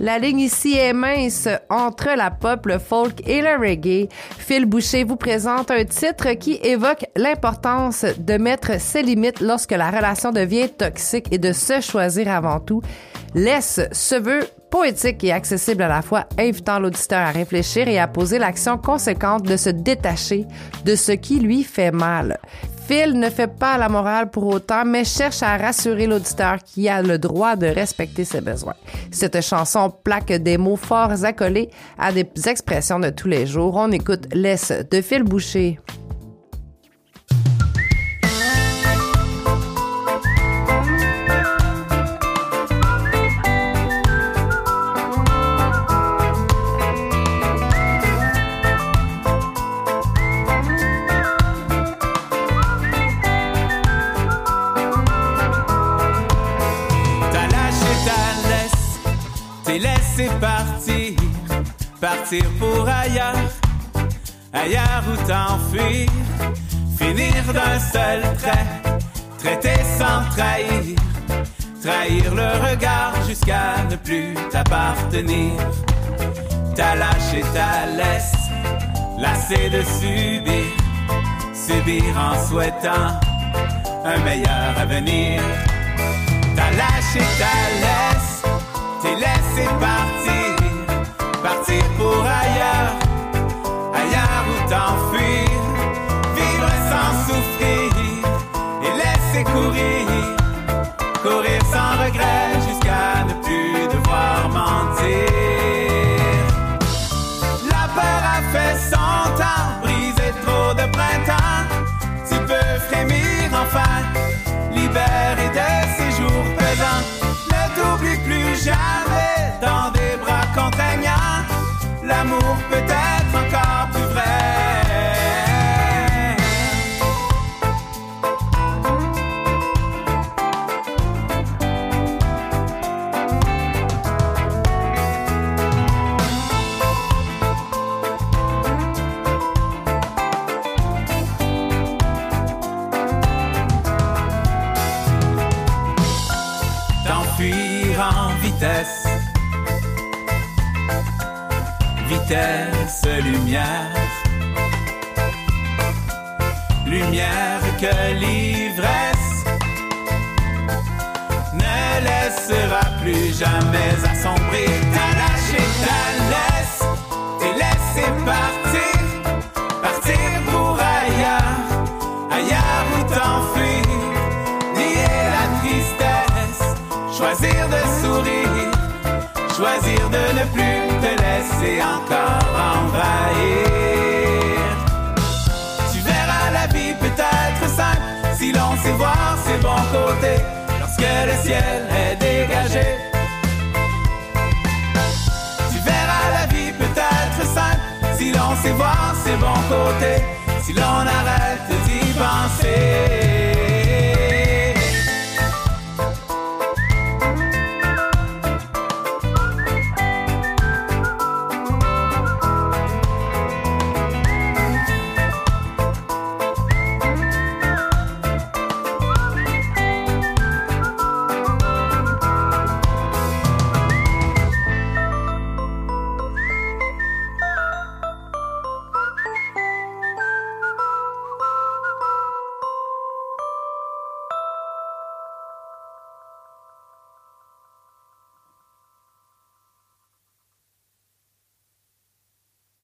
La ligne ici est mince entre la pop, le folk et le reggae. Phil Boucher vous présente un titre qui évoque l'importance de mettre ses limites lorsque la relation devient toxique et de se choisir avant tout. Laisse ce vœu poétique et accessible à la fois, invitant l'auditeur à réfléchir et à poser l'action conséquente de se détacher de ce qui lui fait mal. Phil ne fait pas la morale pour autant, mais cherche à rassurer l'auditeur qui a le droit de respecter ses besoins. Cette chanson plaque des mots forts accolés à des expressions de tous les jours. On écoute Laisse de Phil Boucher. Partir, partir pour ailleurs, ailleurs où t'enfuir, finir d'un seul trait, traiter sans trahir, trahir le regard jusqu'à ne plus t'appartenir. T'as lâché ta laisse, lassé de subir, subir en souhaitant un meilleur avenir. T'as lâché ta laisse t'es laissé partir, courir, courir sans regret jusqu'à ne plus devoir mentir. La peur a fait son temps, brisé trop de printemps, tu peux frémir enfin, libéré de ces jours pesants, ne t'oublie plus jamais. l'amour peut être encore T'enfuir en vitesse vitesse, lumière. Lumière que l'ivresse ne laissera plus jamais assombrir. T'as lâché ta laisse, choisir de sourire, choisir de ne plus c'est encore envahir. Tu verras la vie peut-être simple si l'on sait voir ses bons côtés lorsque le ciel est dégagé. Tu verras la vie peut-être simple si l'on sait voir ses bons côtés, si l'on arrête d'y penser.